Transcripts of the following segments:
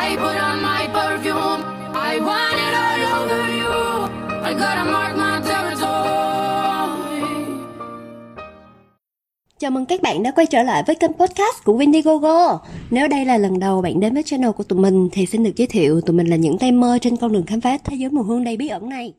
I put on my perfume. I want it all over you. I gotta mark my territory. Chào mừng các bạn đã quay trở lại với kênh podcast của Windigogo. Nếu đây là lần đầu bạn đến với channel của tụi mình thì xin được giới thiệu tụi mình là những tay mơ trên con đường khám phá thế giới mùi hương đầy bí ẩn này.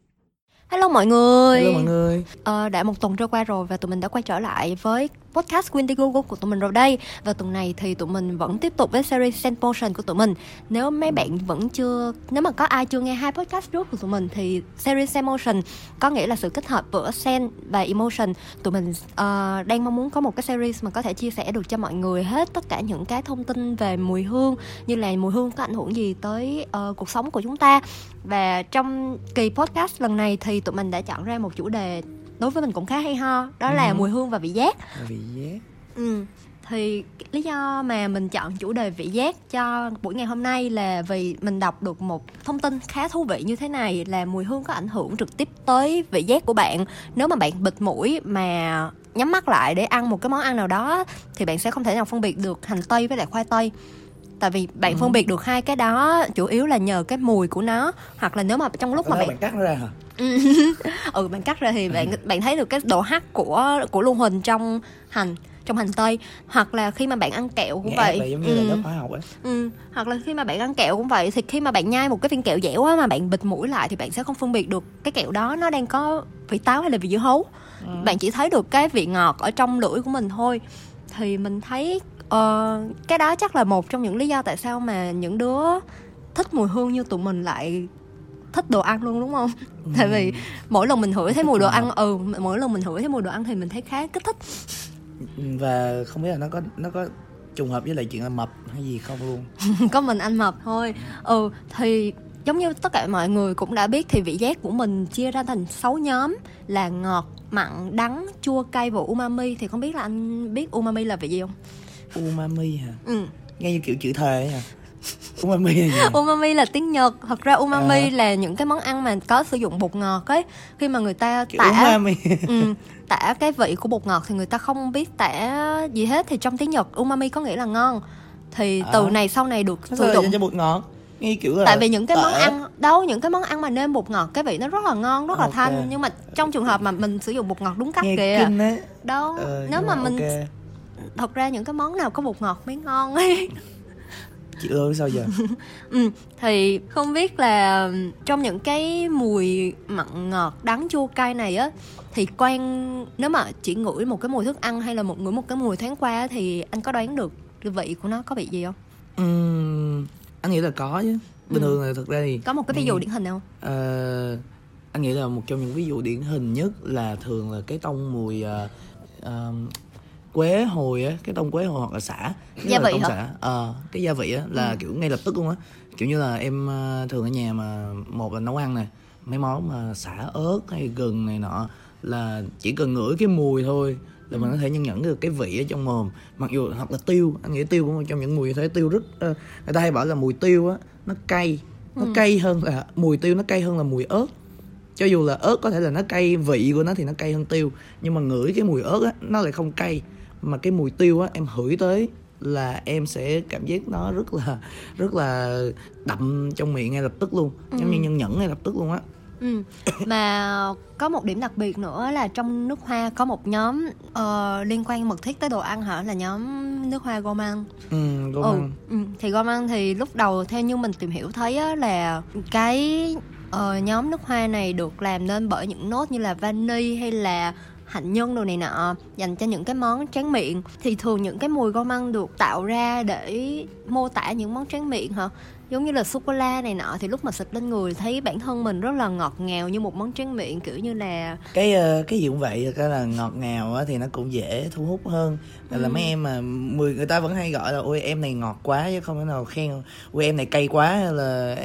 Hello mọi người. Hello mọi người. Ờ, đã một tuần trôi qua rồi và tụi mình đã quay trở lại với podcast Windigo của tụi mình rồi đây. Và tuần này thì tụi mình vẫn tiếp tục với series Send Motion của tụi mình. Nếu mấy bạn vẫn chưa nếu mà có ai chưa nghe hai podcast trước của tụi mình thì series Send Motion có nghĩa là sự kết hợp giữa Send và Emotion. Tụi mình uh, đang mong muốn có một cái series mà có thể chia sẻ được cho mọi người hết tất cả những cái thông tin về mùi hương như là mùi hương có ảnh hưởng gì tới uh, cuộc sống của chúng ta. Và trong kỳ podcast lần này thì tụi mình đã chọn ra một chủ đề đối với mình cũng khá hay ho. Đó ừ. là mùi hương và vị giác. Vị giác. Ừ. Thì lý do mà mình chọn chủ đề vị giác cho buổi ngày hôm nay là vì mình đọc được một thông tin khá thú vị như thế này là mùi hương có ảnh hưởng trực tiếp tới vị giác của bạn. Nếu mà bạn bịt mũi mà nhắm mắt lại để ăn một cái món ăn nào đó thì bạn sẽ không thể nào phân biệt được hành tây với lại khoai tây tại vì bạn ừ. phân biệt được hai cái đó chủ yếu là nhờ cái mùi của nó hoặc là nếu mà trong lúc mà bạn... bạn cắt nó ra hả ừ bạn cắt ra thì bạn bạn thấy được cái độ hắc của của lưu huỳnh trong hành trong hành tây hoặc là khi mà bạn ăn kẹo cũng Nghe vậy giống như ừ. là hóa học ấy ừ. hoặc là khi mà bạn ăn kẹo cũng vậy thì khi mà bạn nhai một cái viên kẹo dẻo á mà bạn bịt mũi lại thì bạn sẽ không phân biệt được cái kẹo đó nó đang có vị táo hay là vị dưa hấu ừ. bạn chỉ thấy được cái vị ngọt ở trong lưỡi của mình thôi thì mình thấy uh, cái đó chắc là một trong những lý do tại sao mà những đứa thích mùi hương như tụi mình lại thích đồ ăn luôn đúng không? Ừ. tại vì mỗi lần mình hửi thấy mùi đồ ăn ừ mỗi lần mình hửi thấy mùi đồ ăn thì mình thấy khá kích thích. Và không biết là nó có nó có trùng hợp với lại chuyện là mập hay gì không luôn. Có mình ăn mập thôi. Ừ thì giống như tất cả mọi người cũng đã biết thì vị giác của mình chia ra thành 6 nhóm là ngọt mặn đắng chua cay và umami. Thì không biết là anh biết umami là vị gì không umami hả ừ nghe như kiểu chữ thề ấy hả umami là gì? umami là tiếng nhật thật ra umami à. là những cái món ăn mà có sử dụng bột ngọt ấy khi mà người ta kiểu tả umami. ừ, tả cái vị của bột ngọt thì người ta không biết tả gì hết thì trong tiếng nhật umami có nghĩa là ngon thì từ à. này sau này được sử dụng cho bột ngọt nghe kiểu là tại vì những cái tệ. món ăn đâu những cái món ăn mà nêm bột ngọt cái vị nó rất là ngon rất là okay. thanh nhưng mà trong trường hợp mà mình sử dụng bột ngọt đúng cách nghe kìa đâu ờ, nếu mà mình okay. Thật ra những cái món nào có bột ngọt mới ngon ấy. Chị ơi sao giờ ừ, thì không biết là trong những cái mùi mặn ngọt đắng chua cay này á thì quan nếu mà chỉ ngửi một cái mùi thức ăn hay là một ngửi một cái mùi thoáng qua thì anh có đoán được cái vị của nó có vị gì không? Uhm, anh nghĩ là có chứ. Bình ừ. thường là thực ra thì có một cái ví dụ điển hình không? Uh, anh nghĩ là một trong những ví dụ điển hình nhất là thường là cái tông mùi uh, uh, quế hồi á cái tông quế hồi hoặc là xả gia vị hả? xả. Ờ cái gia vị á là ừ. kiểu ngay lập tức luôn á. Kiểu như là em ờ, thường ở nhà mà một là nấu ăn này mấy món mà xả ớt hay gừng này nọ là chỉ cần ngửi cái mùi thôi là mình có thể nhân nhẫn được cái vị ở trong mồm. Mặc dù hoặc là tiêu anh nghĩ tiêu cũng một trong những mùi thế tiêu rất uh, người ta hay bảo là mùi tiêu á nó cay nó ừ. cay hơn là mùi tiêu nó cay hơn là mùi ớt. Cho dù là ớt có thể là nó cay vị của nó thì nó cay hơn tiêu nhưng mà ngửi cái mùi ớt á nó lại không cay mà cái mùi tiêu á em hửi tới là em sẽ cảm giác nó rất là rất là đậm trong miệng ngay lập tức luôn ừ. giống như nhân nhẫn ngay lập tức luôn á Ừ. Mà có một điểm đặc biệt nữa là trong nước hoa có một nhóm uh, liên quan mật thiết tới đồ ăn hả là nhóm nước hoa Gourmand. Ừ, Gourmand. Ừ, ừ. Thì Gourmand thì lúc đầu theo như mình tìm hiểu thấy á, là cái uh, nhóm nước hoa này được làm nên bởi những nốt như là vani hay là hạnh nhân đồ này nọ dành cho những cái món tráng miệng. Thì thường những cái mùi gom ăn được tạo ra để mô tả những món tráng miệng hả? Giống như là sô cô la này nọ thì lúc mà xịt lên người thấy bản thân mình rất là ngọt ngào như một món tráng miệng kiểu như là cái uh, cái gì cũng vậy cái là ngọt ngào á thì nó cũng dễ thu hút hơn. Là, ừ. là mấy em mà mười người ta vẫn hay gọi là ôi em này ngọt quá chứ không thể nào khen. Ôi em này cay quá hay là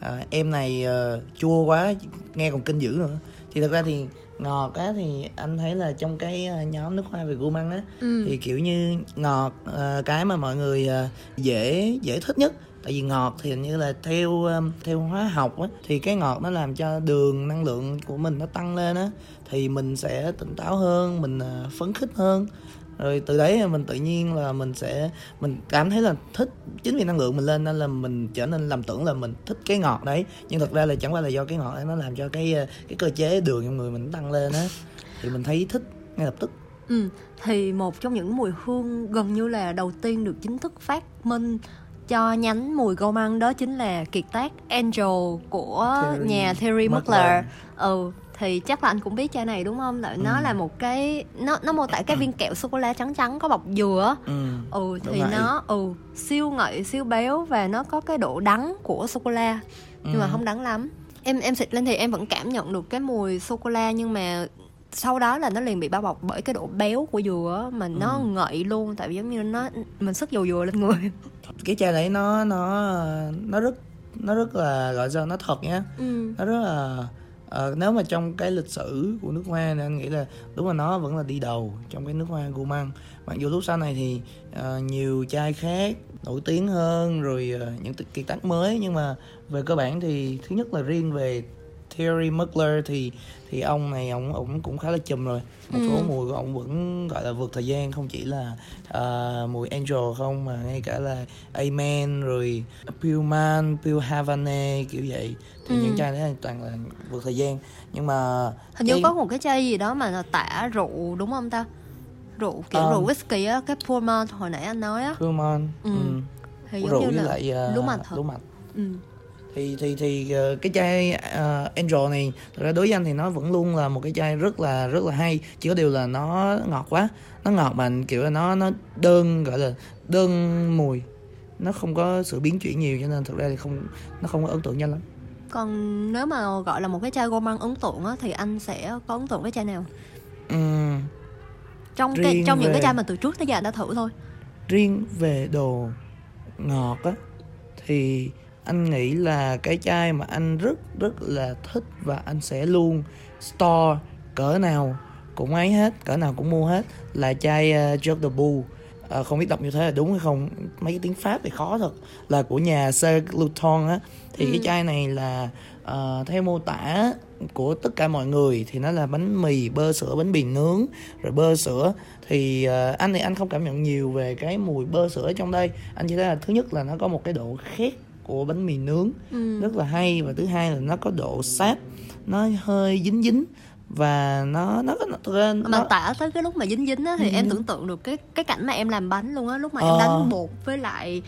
uh, em này uh, chua quá nghe còn kinh dữ nữa. Thì thật ra thì ngọt á thì anh thấy là trong cái ờ, nhóm nước hoa về gu măng á ừ. thì kiểu như ngọt uh, cái mà mọi người uh, dễ dễ thích nhất tại vì ngọt thì như là theo um, theo hóa học á thì cái ngọt nó làm cho đường năng lượng của mình nó tăng lên á thì mình sẽ tỉnh táo hơn mình phấn khích hơn rồi từ đấy mình tự nhiên là mình sẽ mình cảm thấy là thích chính vì năng lượng mình lên nên là mình trở nên lầm tưởng là mình thích cái ngọt đấy nhưng thật ra là chẳng qua là do cái ngọt ấy nó làm cho cái cái cơ chế đường trong người mình tăng lên á thì mình thấy thích ngay lập tức Ừ, thì một trong những mùi hương gần như là đầu tiên được chính thức phát minh cho nhánh mùi gâu măng đó chính là kiệt tác Angel của Terry nhà Terry Mugler. Mugler. Ừ, thì chắc là anh cũng biết chai này đúng không? Nó Ừ. là một cái nó nó mô tả cái viên kẹo sô cô la trắng trắng có bọc dừa. ừ. Ừ thì ngậy. nó ừ siêu ngậy, siêu béo và nó có cái độ đắng của sô cô la nhưng mà Ừ. không đắng lắm. Em em xịt lên thì em vẫn cảm nhận được cái mùi sô cô la nhưng mà sau đó là nó liền bị bao bọc bởi cái độ béo của dừa mà nó Ừ. ngậy luôn tại vì giống như nó mình sức dầu dừa lên người cái chai đấy nó nó nó rất nó rất là gọi sao nó thật nhá ừ. nó rất là à, nếu mà trong cái lịch sử của nước hoa thì anh nghĩ là đúng là nó vẫn là đi đầu trong cái nước hoa gourmand mặc dù lúc sau này thì ờ, nhiều chai khác nổi tiếng hơn rồi ờ, những kiệt tác mới nhưng mà về cơ bản thì thứ nhất là riêng về Thierry Mugler thì thì ông này ông ông cũng khá là chùm rồi một số Ừ. mùi của ông vẫn gọi là vượt thời gian không chỉ là ờ, mùi Angel không mà ngay cả là Amen rồi Pure Man, Pure Havane kiểu vậy thì Ừ. những chai đấy toàn là vượt thời gian nhưng mà hình như cái- có một cái chai gì đó mà là tả rượu đúng không ta rượu kiểu Ờ. rượu whisky á cái Pullman hồi nãy anh nói á Pure Man Ừ. ừ. thì giống rượu như với là lại uh, lúa mạch hả? lúa mạch ừ. Thì thì thì ờ, cái chai ờ, Angel này thực ra đối với anh thì nó vẫn luôn là một cái chai rất là rất là hay chỉ có điều là nó ngọt quá. Nó ngọt mà kiểu là nó nó đơn gọi là đơn mùi. Nó không có sự biến chuyển nhiều cho nên thực ra thì không nó không có ấn tượng nhanh lắm. Còn nếu mà gọi là một cái chai gourmand ấn tượng á thì anh sẽ có ấn tượng với chai nào? Ừm, trong cái trong những cái về- chai mà từ trước tới giờ anh đã thử thôi. Riêng về đồ ngọt á thì anh nghĩ là cái chai mà anh rất rất là thích và anh sẽ luôn store cỡ nào cũng ấy hết cỡ nào cũng mua hết là chai uh, Jacques de Boule Ờ, không biết đọc như thế là đúng hay không mấy cái tiếng pháp thì khó thật. Là của nhà Sir Luton á thì cái Ừ. chai này là ờ, theo mô tả của tất cả mọi người thì nó là bánh mì bơ sữa bánh mì nướng rồi bơ sữa. Thì ờ, anh thì anh không cảm nhận nhiều về cái mùi bơ sữa trong đây. Anh chỉ thấy là thứ nhất là nó có một cái độ khét của bánh mì nướng ừ. rất là hay và thứ hai là nó có độ sáp nó hơi dính dính và nó nó có thực ra mà nó, tả tới cái lúc mà dính dính á thì Ừ. em tưởng tượng được cái cái cảnh mà em làm bánh luôn á lúc mà em Ờ. đánh bột với lại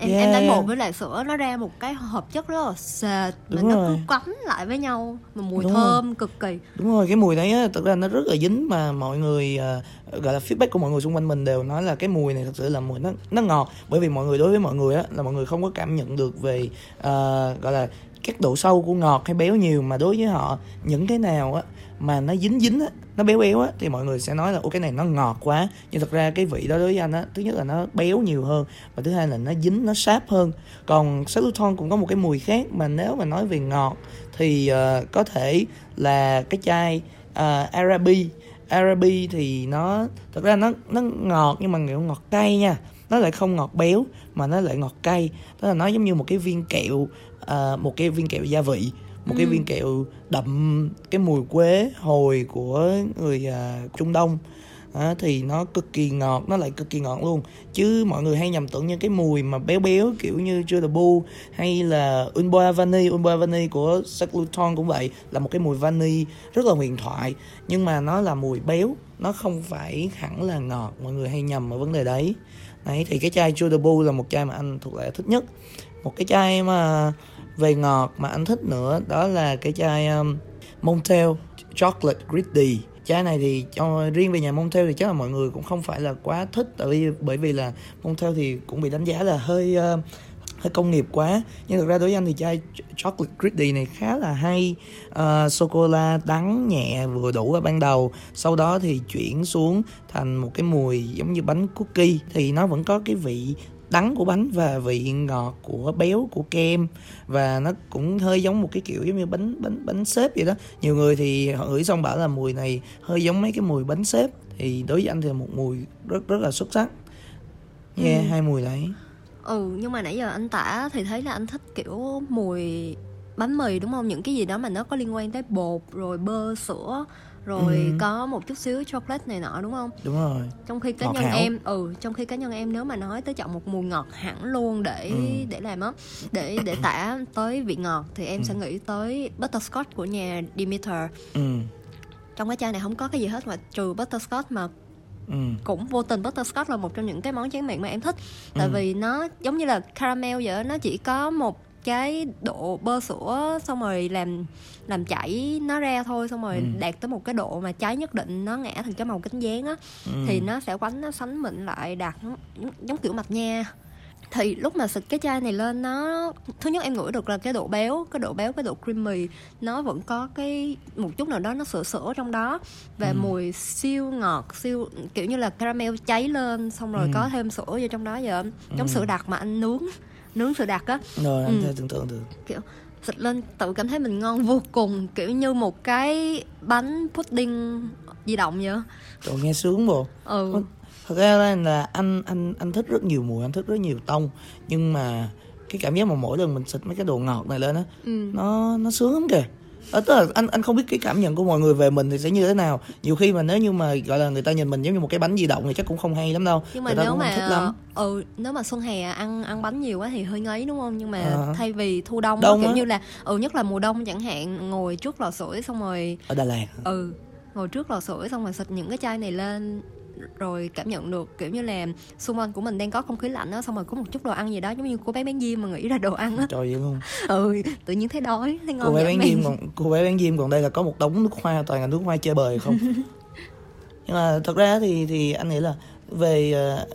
em Yeah, em đánh bột với lại sữa nó ra một cái hợp chất rất là sệt mà nó rồi. cứ quấn lại với nhau mà mùi Đúng thơm cực kỳ. Đúng rồi cái mùi đấy á, thực ra nó rất là dính mà mọi người ờ, gọi là feedback của mọi người xung quanh mình đều nói là cái mùi này thật sự là mùi nó nó ngọt. Bởi vì mọi người đối với mọi người á là mọi người không có cảm nhận được về ờ, gọi là các độ sâu của ngọt hay béo nhiều mà đối với họ những cái nào á mà nó dính dính á nó béo béo á thì mọi người sẽ nói là ô cái này nó ngọt quá. Nhưng thật ra cái vị đó đối với anh á thứ nhất là nó béo nhiều hơn và thứ hai là nó dính nó sáp hơn. Còn Saluton cũng có một cái mùi khác mà nếu mà nói về ngọt thì uh, có thể là cái chai uh, Arabi. Arabi thì nó thật ra nó nó ngọt nhưng mà kiểu ngọt cay nha nó lại không ngọt béo mà nó lại ngọt cay. Tức là nó giống như một cái viên kẹo ờ, một cái viên kẹo gia vị một cái Ừ. viên kẹo đậm cái mùi quế hồi của người à, Trung Đông. Đó, thì nó cực kỳ ngọt nó lại cực kỳ ngọt luôn. Chứ mọi người hay nhầm tưởng những cái mùi mà béo béo kiểu như Jodabu hay là Unboa Vani Unboa Vani của Saluton cũng vậy là một cái mùi vani rất là huyền thoại. Nhưng mà nó là mùi béo nó không phải hẳn là ngọt mọi người hay nhầm ở vấn đề đấy. Đấy thì cái chai Jodabu là một chai mà anh thuộc lại thích nhất một cái chai mà về ngọt mà anh thích nữa đó là cái chai um, Montel Chocolate Gritty chai này thì cho riêng về nhà Montel thì chắc là mọi người cũng không phải là quá thích tại vì bởi vì là Montel thì cũng bị đánh giá là hơi uh, hơi công nghiệp quá. Nhưng thực ra đối với anh thì chai chocolate gritty này khá là hay. Ờ, uh, sô cô la đắng nhẹ vừa đủ ở ban đầu sau đó thì chuyển xuống thành một cái mùi giống như bánh cookie. Thì nó vẫn có cái vị đắng của bánh và vị ngọt của béo của kem. Và nó cũng hơi giống một cái kiểu giống như bánh bánh bánh xếp vậy đó. Nhiều người thì họ ngửi xong bảo là mùi này hơi giống mấy cái mùi bánh xếp. Thì đối với anh thì là một mùi rất rất là xuất sắc. Yeah Ừ. hai mùi đấy ừ nhưng mà nãy giờ anh tả thì thấy là anh thích kiểu mùi bánh mì đúng không? Những cái gì đó mà nó có liên quan tới bột rồi bơ sữa rồi Ừ. có một chút xíu chocolate này nọ đúng không đúng rồi trong khi cá Ngọt nhân hảo. em ừ trong khi cá nhân em nếu mà nói tới chọn một mùi ngọt hẳn luôn để Ừ. để làm á để để tả tới vị ngọt thì em sẽ nghĩ tới butterscotch của nhà Demeter ừ trong cái chai này không có cái gì hết ngoại trừ butterscotch mà ừ cũng vô tình butterscotch là một trong những cái món tráng miệng mà em thích tại Ừ. vì nó giống như là caramel vậy đó, nó chỉ có một cái độ bơ sữa xong rồi làm làm chảy nó ra thôi xong rồi Ừ. đạt tới một cái độ mà cháy nhất định nó ngã thành cái màu cánh gián á ừ. thì nó sẽ quánh nó sánh mịn lại đạt giống, kiểu mạch nha thì lúc mà xịt cái chai này lên nó thứ nhất em ngửi được là cái độ béo cái độ béo cái độ creamy nó vẫn có cái một chút nào đó nó sữa sữa trong đó và Ừ. mùi siêu ngọt siêu kiểu như là caramel cháy lên xong rồi Ừ. có thêm sữa vô trong đó giờ giống Ừ. sữa đặc mà anh nướng nướng sữa đặc á. Rồi anh Ừ. thể tưởng tượng được. Kiểu xịt lên tự cảm thấy mình ngon vô cùng kiểu như một cái bánh pudding di động vậy rồi nghe sướng bộ. Ừ. Thật ra là- là anh anh anh thích rất nhiều mùi anh thích rất nhiều tông. Nhưng mà cái cảm giác mà mỗi lần mình xịt mấy cái đồ ngọt này lên á ừ. nó nó sướng lắm kìa Ờ, tức là anh anh không biết cái cảm nhận của mọi người về mình thì sẽ như thế nào. Nhiều khi mà nếu như mà gọi là người ta nhìn mình giống như một cái bánh di động thì chắc cũng không hay lắm đâu. Nhưng mà người ta nếu cũng mà thích lắm. ừ nếu mà xuân hè ăn ăn bánh nhiều quá thì hơi ngấy đúng không? Nhưng mà Ờ. thay vì thu đông, Đông kiểu á. như là ừ nhất là mùa đông chẳng hạn ngồi trước lò sưởi xong rồi ở Đà Lạt. ừ ngồi trước lò sưởi xong rồi xịt những cái chai này lên rồi cảm nhận được kiểu như là xung quanh của mình đang có không khí lạnh á xong rồi có một chút đồ ăn gì đó giống như cô bé bán diêm mà nghĩ ra đồ ăn á. Trời vậy luôn. Ừ tự nhiên thấy đói thấy ngon cô bé bán man. diêm còn cô bé bán diêm còn đây là có một đống nước hoa toàn là nước hoa chơi bời không? Nhưng mà thật ra thì thì anh nghĩ là về ờ,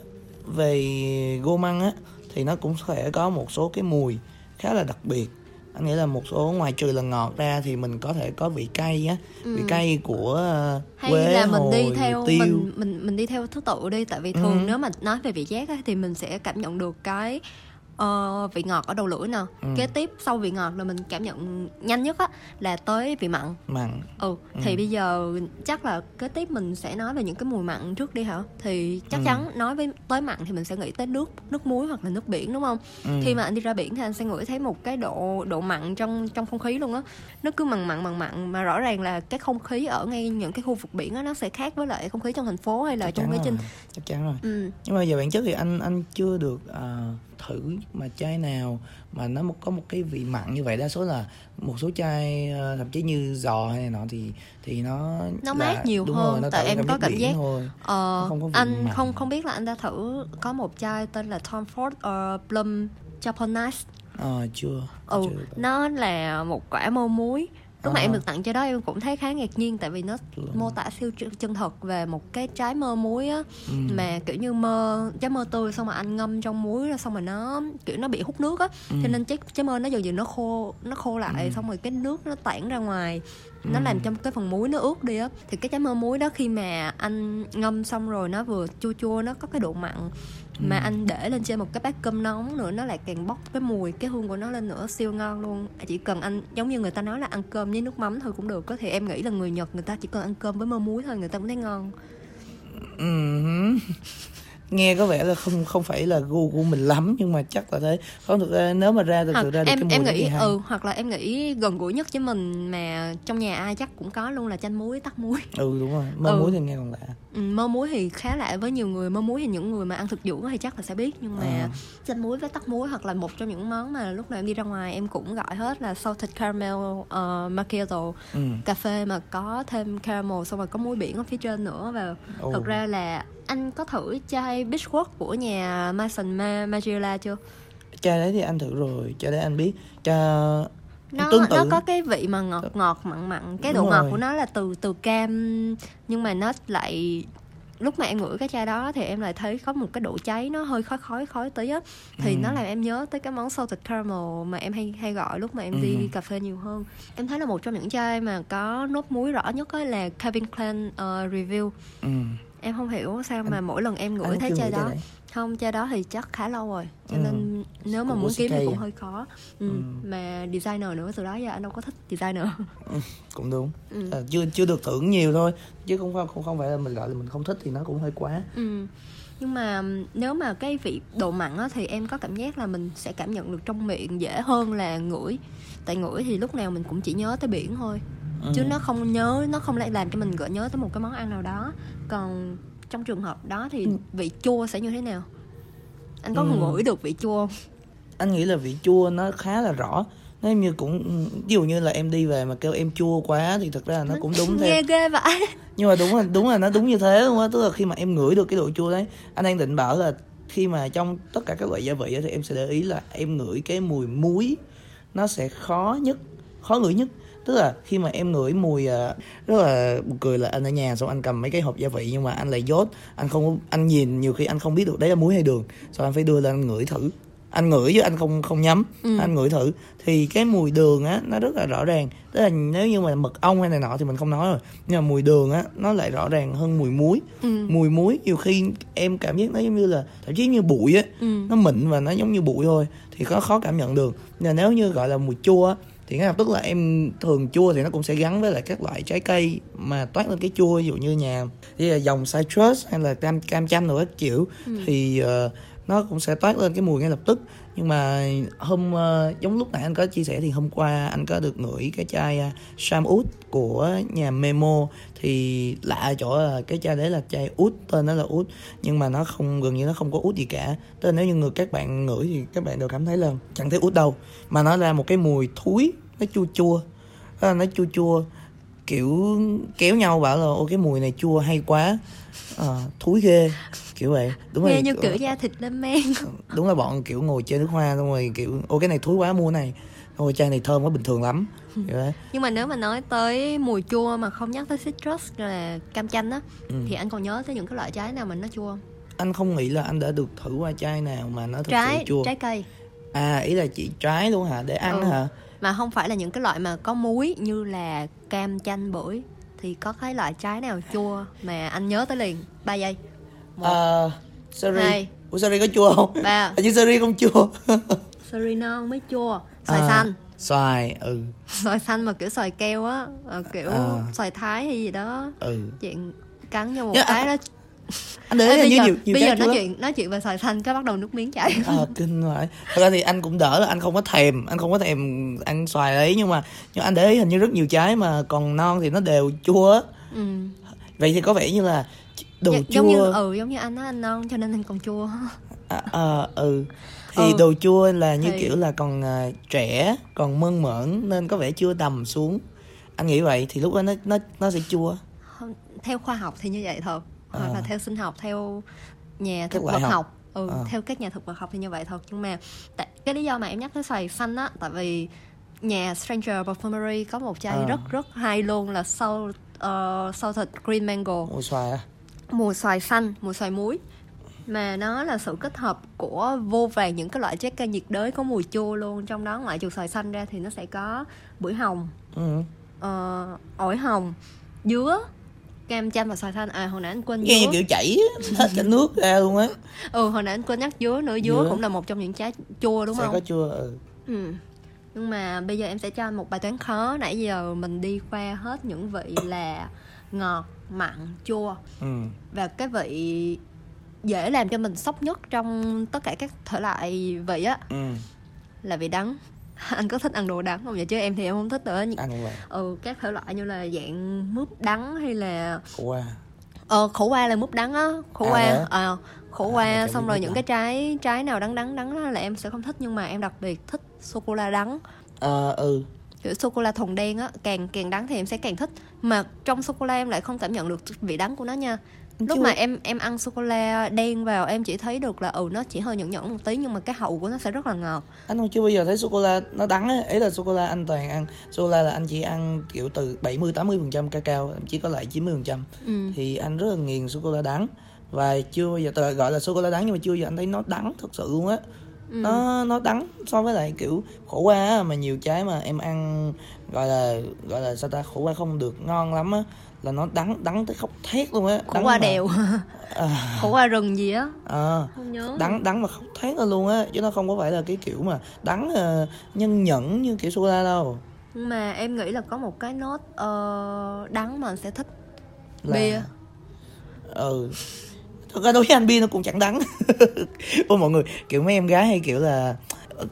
về gô măng á thì nó cũng sẽ có một số cái mùi khá là đặc biệt anh nghĩ là một số ngoài trừ là ngọt ra thì mình có thể có vị cay á vị Ừ. cay của ờ, hay quế là mình đi hồi, theo tiêu mình mình mình đi theo thứ tự đi tại vì thường Ừ. nếu mà nói về vị giác á, thì mình sẽ cảm nhận được cái ờ, vị ngọt ở đầu lưỡi nè Ừ. kế tiếp sau vị ngọt là mình cảm nhận nhanh nhất á là tới vị mặn mặn ừ thì bây giờ chắc là kế tiếp mình sẽ nói về những cái mùi mặn trước đi hả thì chắc Ừ. chắn nói với tới mặn thì mình sẽ nghĩ tới nước nước muối hoặc là nước biển đúng không ừ. khi mà anh đi ra biển thì anh sẽ ngửi thấy một cái độ độ mặn trong trong không khí luôn á nó cứ mặn mặn mặn mặn mà rõ ràng là cái không khí ở ngay những cái khu vực biển á nó sẽ khác với lại không khí trong thành phố hay là chắc trong cái trên chắc chắn rồi ừ. nhưng mà về bản chất thì anh anh chưa được à, thử mà chai nào mà nó có một cái vị mặn như vậy đa số là một số chai à, thậm chí như giò hay này nọ thì thì nó Nó là- mát nhiều đúng hơn, rồi, nó tại em có cảm giác- thôi. Ờ, Nó không có anh mặn. không không biết là anh đã thử có một chai tên là Tom Ford uh, Plum Japanese Ờ, chưa ừ chưa. nó là một quả mơ muối lúc mà À. em được tặng cho đó em cũng thấy khá ngạc nhiên tại vì nó Ừ. mô tả siêu chân- thật về một cái trái mơ muối á Ừ. mà kiểu như mơ trái mơ tươi xong mà anh ngâm trong muối ra xong rồi nó kiểu nó bị hút nước á Ừ. cho nên trái trái mơ nó dần dần nó khô nó khô lại xong rồi cái nước nó tản ra ngoài nó Ừ. làm cho cái phần muối nó ướt đi á thì cái trái mơ muối đó khi mà anh ngâm xong rồi nó vừa chua chua nó có cái độ mặn mà Ừ. anh để lên trên một cái bát cơm nóng nữa nó lại càng bốc cái mùi cái hương của nó lên nữa siêu ngon luôn chỉ cần anh giống như người ta nói là ăn cơm với nước mắm thôi cũng được có thì em nghĩ là người nhật người ta chỉ cần ăn cơm với mơ muối thôi người ta cũng thấy ngon Ừ. nghe có vẻ là không không phải là gu của mình lắm nhưng mà chắc là thế không thực ra nếu mà ra thực sự ra được em cái em nghĩ hay. ừ hoặc là em nghĩ gần gũi nhất với mình mà trong nhà ai chắc cũng có luôn là chanh muối tắc muối ừ đúng rồi mơ Ừ. muối thì nghe còn lạ ừ, mơ muối thì khá lạ với nhiều người mơ muối thì những người mà ăn thực dưỡng thì chắc là sẽ biết nhưng mà À. chanh muối với tắc muối hoặc là một trong những món mà lúc nào em đi ra ngoài em cũng gọi hết là salted caramel uh, macchiato ừ. cà phê mà có thêm caramel xong rồi có muối biển ở phía trên nữa và Ồ. thật ra là anh có thử chai Beachwork của nhà Mason Ma Magilla chưa? chai đấy thì anh thử rồi chai đấy anh biết chai Nó tương tự nó có cái vị mà ngọt ngọt mặn mặn, cái độ Đúng ngọt rồi. của nó là từ từ cam nhưng mà nó lại lúc mà em ngửi cái chai đó thì em lại thấy có một cái độ cháy nó hơi khói khói khói tí á thì Ừ. nó làm em nhớ tới cái món salted caramel mà em hay hay gọi lúc mà em đi Ừ. cà phê nhiều hơn em thấy là một trong những chai mà có nốt muối rõ nhất á là Calvin Klein uh, review ừ. Em không hiểu sao mà mỗi lần em ngửi Anh thấy chai đó không chai đó thì chắc khá lâu rồi cho Ừ. nên nếu mà muốn kiếm thì cũng à? hơi khó ừ. Ừ. mà designer nữa từ đó giờ anh đâu có thích designer cũng đúng Ừ. à, chưa chưa được thưởng nhiều thôi chứ không không không phải là mình gọi là mình không thích thì nó cũng hơi quá ừ. nhưng mà nếu mà cái vị độ mặn á, thì em có cảm giác là mình sẽ cảm nhận được trong miệng dễ hơn là ngửi tại ngửi thì lúc nào mình cũng chỉ nhớ tới biển thôi chứ Ừ. nó không nhớ nó không lại làm cho mình gợi nhớ tới một cái món ăn nào đó còn trong trường hợp đó thì Ừ. vị chua sẽ như thế nào anh có Ừ. ngửi được vị chua không? anh nghĩ là vị chua nó khá là rõ nếu như cũng ví dụ như là em đi về mà kêu em chua quá thì thật ra là nó cũng đúng theo nghe ghê vậy nhưng mà đúng là đúng là nó đúng như thế luôn á tức là khi mà em ngửi được cái độ chua đấy anh đang định bảo là khi mà trong tất cả các loại gia vị thì em sẽ để ý là em ngửi cái mùi muối nó sẽ khó nhất khó ngửi nhất tức là khi mà em ngửi mùi à, rất là buồn cười là anh ở nhà xong anh cầm mấy cái hộp gia vị nhưng mà anh lại dốt anh không anh nhìn nhiều khi anh không biết được đấy là muối hay đường. Xong anh phải đưa lên anh ngửi thử. Anh ngửi chứ anh không không nhắm. Ừ. anh ngửi thử. Thì cái mùi đường á nó rất là rõ ràng. Tức là nếu như mà mật ong hay này nọ thì mình không nói rồi. Nhưng mà mùi đường á nó lại rõ ràng hơn mùi muối. Ừ. mùi muối nhiều khi em cảm giác nó giống như là thậm chí như bụi á. Ừ. nó mịn và nó giống như bụi thôi. Thì có khó cảm nhận được. Nhưng mà nếu như gọi là mùi chua á, thì ngay lập tức là em thường chua thì nó cũng sẽ gắn với lại các loại trái cây mà toát lên cái chua ví dụ như nhà như là dòng citrus hay là cam cam chanh rồi các kiểu. Thì ờ, nó cũng sẽ toát lên cái mùi ngay lập tức nhưng mà hôm uh, giống lúc nãy anh có chia sẻ thì hôm qua anh có được ngửi cái chai ờ, uh, Sam Út của nhà Memo. Thì lạ chỗ là cái chai đấy là chai út tên nó là út nhưng mà nó không gần như nó không có út gì cả. Tức là nếu như người các bạn ngửi thì các bạn đều cảm thấy là chẳng thấy út đâu. Mà nó ra một cái mùi thúi nó chua chua. Nó chua chua kiểu kéo nhau bảo là ô cái mùi này chua hay quá. Ờ, thúi ghê kiểu vậy. Đúng nghe rồi như kiểu da thịt lên men. Đúng là bọn kiểu ngồi chơi nước hoa xong rồi kiểu ô cái này thúi quá mua này. Ôi chai này thơm quá bình thường lắm. Kiểu đấy nhưng mà nếu mà nói tới mùi chua mà không nhắc tới citrus là cam chanh á Ừ. thì anh còn nhớ tới những cái loại trái nào mà nó chua không? Anh không nghĩ là anh đã được thử qua chai nào mà nó thực sự trái chua. trái cây. À ý là chỉ trái luôn hả? Để ăn Ừ. hả mà không phải là những cái loại mà có muối như là cam chanh bưởi. Thì có cái loại trái nào chua mà anh nhớ tới liền? 3 giây. Một à, sorry. hai. ủa sorry có chua không? Ba. Hình như sorry không chua. Sorry non mới chua. Xoài À, xanh. xoài ừ. Xoài xanh mà kiểu xoài keo á. Ờ, kiểu À. xoài thái hay gì đó. Ừ. Chuyện cắn vô một Dạ, cái đó anh để là bây như giờ, nhiều, nhiều bây giờ nói lắm. chuyện nói chuyện về xoài xanh cái bắt đầu nước miếng chảy. Ờ kinh vậy Thật ra thì anh cũng đỡ là anh không có thèm Anh không có thèm ăn xoài đấy Nhưng mà nhưng anh để ý hình như rất nhiều trái mà còn non thì nó đều chua ừ. Vậy thì có vẻ như là đồ Gi- chua giống như ừ giống như anh á anh non cho nên anh còn chua. À, à, ừ. Thì Ừ. đồ chua là như Thì- kiểu là còn à, trẻ còn mơn mởn nên có vẻ chưa đầm xuống. Anh nghĩ vậy thì lúc đó nó nó nó sẽ chua. Không, theo khoa học thì như vậy thật hoặc À. là theo sinh học theo nhà thực vật học. học, ừ À. theo các nhà thực vật học thì như vậy thật nhưng mà tại, cái lý do mà em nhắc tới xoài xanh á tại vì nhà Stranger Perfumery có một chai À. rất rất hay luôn là salt uh, salted green mango Ôi xoài à mùi xoài xanh mùi xoài muối mà nó là sự kết hợp của vô vàng những cái loại trái cây nhiệt đới có mùi chua luôn trong đó ngoại trừ xoài xanh ra thì nó sẽ có bưởi hồng ừ. ờ, ổi hồng dứa cam chanh và xoài xanh à hồi nãy anh quên nghe như dứa. kiểu chảy hết cả nước ra luôn á. Ừ hồi nãy anh quên nhắc dứa nữa. Dứa, Dứa. cũng là một trong những trái chua đúng sẽ không? có chua ừ. ừ. Nhưng mà bây giờ em sẽ cho anh một bài toán khó. Nãy giờ mình đi qua hết những vị là ngọt mặn chua. Ừ. Và cái vị dễ làm cho mình sốc nhất trong tất cả các thể loại vị á ừ. là vị đắng anh có thích ăn đồ đắng không vậy? Chứ em thì em không thích nữa ăn vậy ừ các thể loại như là dạng mướp đắng hay là khổ qua. Ờ khổ qua là mướp đắng á. Khổ À, qua ờ khổ À, qua em xong biết rồi những cái trái trái nào đắng đắng đắng đó là em sẽ không thích nhưng mà em đặc biệt thích sô cô la đắng. Ờ, ừ. Kiểu sô cô la thuần đen á càng càng đắng thì em sẽ càng thích. Mà trong sô cô la em lại không cảm nhận được vị đắng của nó nha lúc Chưa. mà em em ăn sô cô la đen vào em chỉ thấy được là ừ nó chỉ hơi nhẫn nhẫn một tí nhưng mà cái hậu của nó sẽ rất là ngọt anh không chưa bao giờ thấy sô cô la nó đắng á ấy là sô cô la anh toàn ăn sô cô la là anh chỉ ăn kiểu từ 70 80 phần trăm cacao chỉ có lại 90 phần trăm ừ. thì anh rất là nghiền sô cô la đắng và chưa bao giờ tự gọi là sô cô la đắng nhưng mà chưa bao giờ anh thấy nó đắng thật sự luôn á Ừ. nó nó đắng so với lại kiểu khổ qua mà nhiều trái mà em ăn gọi là gọi là sao ta khổ qua không được ngon lắm á là nó đắng đắng tới khóc thét luôn á khổ qua mà- đèo. À, khổ qua rừng gì á? À, không nhớ. đắng đắng mà khóc thét ra luôn á chứ nó không có phải là cái kiểu mà đắng ờ, nhân nhẫn như kiểu sô la đâu. Mà em nghĩ là có một cái nốt ờ, đắng mà anh sẽ thích. Là- bia. Ừ. Thật ra đối với anh bia nó cũng chẳng đắng. Ôi mọi người kiểu mấy em gái hay kiểu là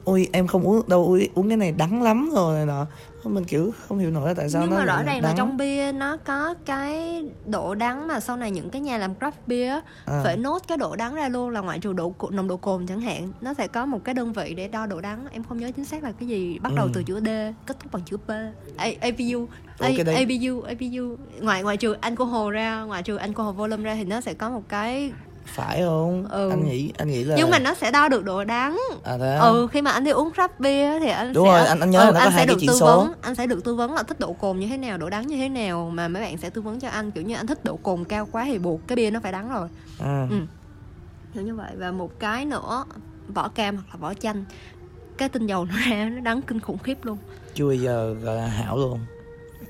ôi em không uống đâu uống, uống cái này đắng lắm rồi nọ mình kiểu không hiểu nổi là tại sao nhưng nó mà rõ ràng là đắng. trong bia nó có cái độ đắng mà sau này những cái nhà làm craft beer À. phải nốt cái độ đắng ra luôn là ngoại trừ độ nồng độ cồn chẳng hạn nó sẽ có một cái đơn vị để đo độ đắng em không nhớ chính xác là cái gì bắt đầu Ừ. từ chữ D kết thúc bằng chữ P A, APU A, đấy- APU APU ngoài ngoài trừ alcohol ra ngoài trừ alcohol volume ra thì nó sẽ có một cái phải không? Ừ. anh nghĩ anh nghĩ là nhưng mà nó sẽ đo được độ đắng. À thế ừ khi mà anh đi uống craft beer thì anh Đúng sẽ rồi, anh- anh nhớ là nó có anh hai sẽ cái được chỉ tư số. vấn anh sẽ được tư vấn là thích độ cồn như thế nào độ đắng như thế nào mà mấy bạn sẽ tư vấn cho anh kiểu như anh thích độ cồn cao quá thì buộc cái bia nó phải đắng rồi. À. ừ. kiểu như vậy. Và một cái nữa vỏ cam hoặc là vỏ chanh. Cái tinh dầu nó ra nó đắng kinh khủng khiếp luôn. Chưa giờ gọi là hảo luôn.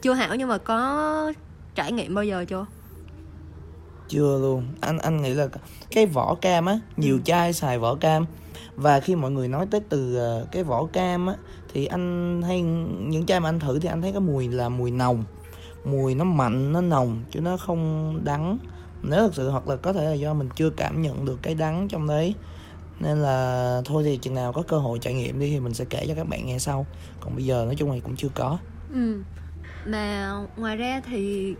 Chưa hảo nhưng mà có trải nghiệm bao giờ chưa chưa luôn. Anh anh nghĩ là cái vỏ cam á nhiều chai xài vỏ cam. Và khi mọi người nói tới từ ờ, cái vỏ cam á thì anh hay những chai mà anh thử thì anh thấy cái mùi là mùi nồng. Mùi nó mạnh nó nồng chứ nó không đắng. Nếu thật sự hoặc là có thể là do mình chưa cảm nhận được cái đắng trong đấy. Nên là thôi thì chừng nào có cơ hội trải nghiệm đi thì mình sẽ kể cho các bạn nghe sau. Còn bây giờ nói chung là cũng chưa có. Ừ. Mà ngoài ra thì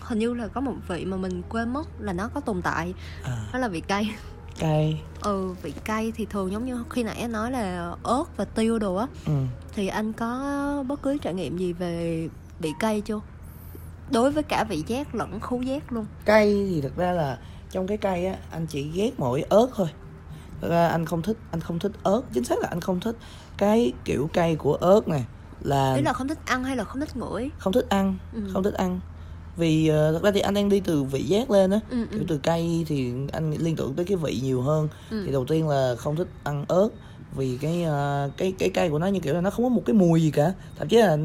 hình như là có một vị mà mình quên mất là nó có tồn tại. À, đó là vị cay. Cay. Ừ vị cay thì thường giống như khi nãy anh nói là ớt và tiêu đồ á. Ừ. thì anh có bất cứ trải nghiệm gì về vị cay chưa? Đối với cả vị giác lẫn khứu giác luôn. Cay thì thực ra là trong cái cay á anh chỉ ghét mỗi ớt thôi. Thực ra anh không thích anh không thích ớt. Chính xác là anh không thích cái kiểu cay của ớt này là ý là không thích ăn hay là không thích ngửi? Không thích ăn. Ừ. không thích ăn vì uh, thực ra thì anh đang đi từ vị giác lên á. Ừ, kiểu ừ. từ cay thì anh liên tưởng tới cái vị nhiều hơn. Ừ. thì đầu tiên là không thích ăn ớt. Vì cái ờ, cái cái cay của nó như kiểu là nó không có một cái mùi gì cả. Thậm chí là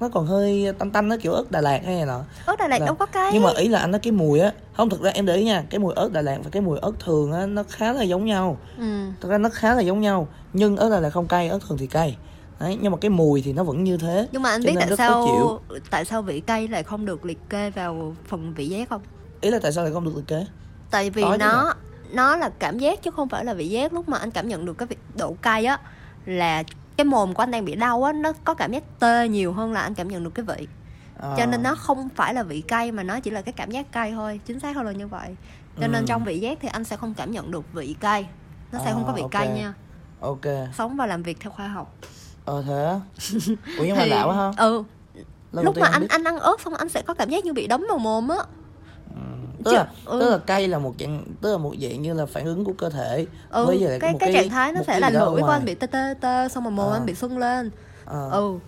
nó còn hơi tanh tanh nó kiểu ớt Đà Lạt hay nọ. Ớt Đà Lạt Là- đâu có cay. nhưng mà ý là anh nói cái mùi á không thực ra em để ý nha cái mùi ớt Đà Lạt và cái mùi ớt thường á nó khá là giống nhau. Ừ. thực ra nó khá là giống nhau nhưng ớt Đà Lạt không cay ớt thường thì cay đấy nhưng mà cái mùi thì nó vẫn như thế nhưng mà anh biết nên tại sao chịu. tại sao vị cay lại không được liệt kê vào phần vị giác không? Ý là tại sao lại không được liệt kế tại vì chứ nó nó là cảm giác chứ không phải là vị giác. Lúc mà anh cảm nhận được cái vị độ cay á là cái mồm của anh đang bị đau á nó có cảm giác tê nhiều hơn là anh cảm nhận được cái vị. À, cho nên nó không phải là vị cay mà nó chỉ là cái cảm giác cay thôi chính xác hơn là như vậy. Cho nên Ừ. trong vị giác thì anh sẽ không cảm nhận được vị cay. Nó sẽ À, không có vị cay ok. nha. Ok. Sống và làm việc theo khoa học ờ thế á? ủa nhưng mà Thì- lạ quá ha ừ Lần lúc mà anh biết. anh ăn ớt xong anh sẽ có cảm giác như bị đấm vào mồm á tức chứ- là ừ. tức là cay là một dạng tức là một dạng như là phản ứng của cơ thể ừ với lại cái một cái trạng thái nó sẽ cái là lưỡi của anh bị tê tê tê xong rồi mồm À. anh bị sưng lên Ờ. ừ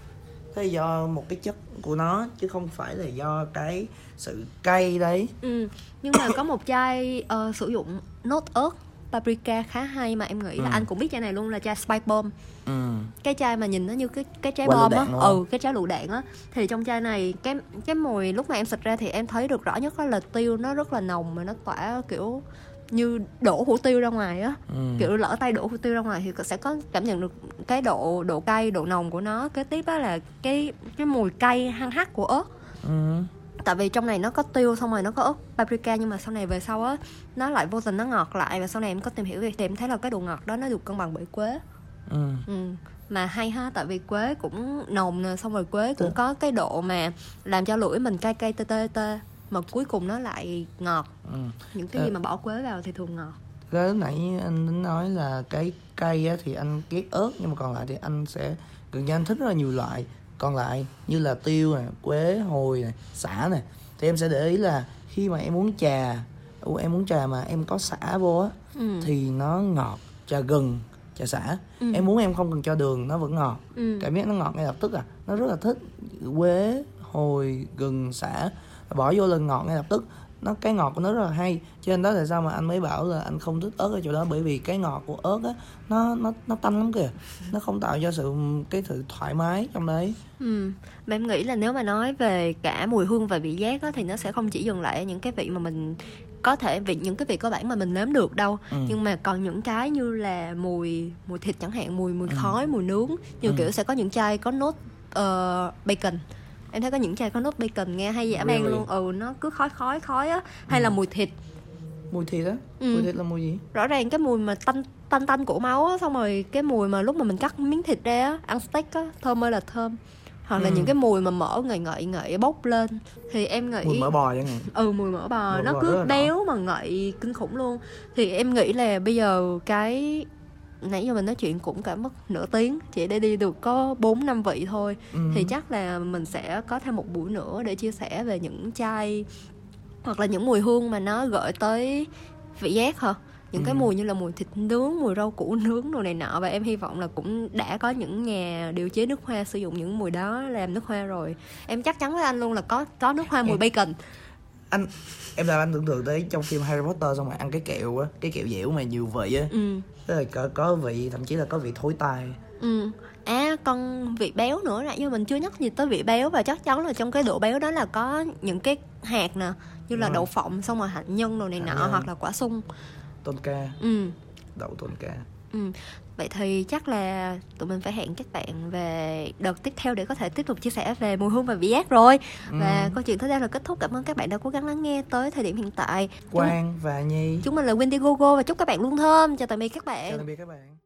thế do một cái chất của nó chứ không phải là do cái sự cay đấy ừ nhưng mà có một chai ờ, sử dụng nốt ớt paprika khá hay mà em nghĩ là Ừ. anh cũng biết chai này luôn là chai spice bomb. Ừ. Cái chai mà nhìn nó như cái cái trái Quả bom á. ừ cái trái lựu đạn á. Thì trong chai này cái cái mùi lúc mà em xịt ra thì em thấy được rõ nhất đó là tiêu nó rất là nồng mà nó tỏa kiểu như đổ hủ tiêu ra ngoài á. Ừ. Kiểu lỡ tay đổ hủ tiêu ra ngoài thì sẽ có cảm nhận được cái độ độ cay độ nồng của nó. Kế tiếp á là cái cái mùi cay hăng hắc của ớt. Ừ tại vì trong này nó có tiêu xong rồi nó có ớt paprika nhưng mà sau này về sau á nó lại vô tình nó ngọt lại và sau này em có tìm hiểu thì em thấy là cái độ ngọt đó nó được cân bằng bởi quế. Ừ. Ừ. mà hay ha tại vì quế cũng nồng nè xong rồi quế cũng có cái độ mà làm cho lưỡi mình cay cay tê tê tê mà cuối cùng nó lại ngọt. Ừ. Những cái gì mà bỏ quế vào thì thường ngọt. Cái lúc nãy anh nói là cái cay á, thì anh ghét ớt nhưng mà còn lại thì anh sẽ gần như anh thích rất là nhiều loại còn lại như là tiêu này quế hồi này xả này thì em sẽ để ý là khi mà em uống trà ủa, em uống trà mà em có xả vô á ừ. thì nó ngọt trà gừng trà xả Ừ. em muốn em không cần cho đường nó vẫn ngọt ừ. cảm giác nó ngọt ngay lập tức à nó rất là thích quế hồi gừng xả bỏ vô là ngọt ngay lập tức nó cái ngọt của nó rất là hay cho nên đó là sao mà anh mới bảo là anh không thích ớt ở chỗ đó bởi vì cái ngọt của ớt á nó nó nó tanh lắm kìa nó không tạo cho sự cái sự thoải mái trong đấy Ừ. Mà em nghĩ là nếu mà nói về cả mùi hương và vị giác á, thì nó sẽ không chỉ dừng lại ở những cái vị mà mình có thể vị những cái vị cơ bản mà mình nếm được đâu Ừ. nhưng mà còn những cái như là mùi mùi thịt chẳng hạn mùi mùi Ừ. khói mùi nướng như Ừ. kiểu sẽ có những chai có nốt ờ, bacon em thấy có những chai có nốt bacon nghe hay dã man Really? luôn. Ừ nó cứ khói khói khói á. Hay là mùi thịt. Mùi thịt á? Ừ. mùi thịt là mùi gì? Rõ ràng cái mùi mà tanh tanh tanh của máu á xong rồi cái mùi mà lúc mà mình cắt miếng thịt ra á ăn steak á thơm ơi là thơm. Hoặc là Ừ. những cái mùi mà mỡ ngậy ngậy ngậy bốc lên. Thì em nghĩ mùi mỡ bò chẳng hạn. Ừ mùi mỡ bò. Mỡ nó bò cứ béo mà ngậy kinh khủng luôn. Thì em nghĩ là bây giờ cái nãy giờ mình nói chuyện cũng cả mất nửa tiếng chỉ để đi được có 4 năm vị thôi. Ừ. thì chắc là mình sẽ có thêm một buổi nữa để chia sẻ về những chai hoặc là những mùi hương mà nó gợi tới vị giác hả? Những cái Ừ. mùi như là mùi thịt nướng mùi rau củ nướng đồ này nọ. Và em hy vọng là cũng đã có những nhà điều chế nước hoa sử dụng những mùi đó làm nước hoa rồi. Em chắc chắn với anh luôn là có có nước hoa mùi bacon anh em làm anh tưởng tượng tới trong phim Harry Potter xong rồi ăn cái kẹo á cái kẹo dẻo mà nhiều vị á. Ừ. Tức là có, có vị thậm chí là có vị thối tai. Ừ. À còn vị béo nữa nãy giờ mình chưa nhắc gì tới vị béo và chắc chắn là trong cái độ béo đó là có những cái hạt nè như là rồi. đậu phộng xong rồi hạnh nhân đồ này Hạnh nọ nhân. hoặc là quả sung. Tôn ca. Ừ. Đậu tôn ca. Ừ. Vậy thì chắc là tụi mình phải hẹn các bạn về đợt tiếp theo để có thể tiếp tục chia sẻ về mùi hương và vị giác rồi. Và Ừ. câu chuyện tới đây là kết thúc. Cảm ơn các bạn đã cố gắng lắng nghe tới thời điểm hiện tại. Chúng, Quang và Nhi chúng mình là Wendy Gogo và chúc các bạn luôn thơm. Chào tạm biệt các bạn. chào tạm biệt các bạn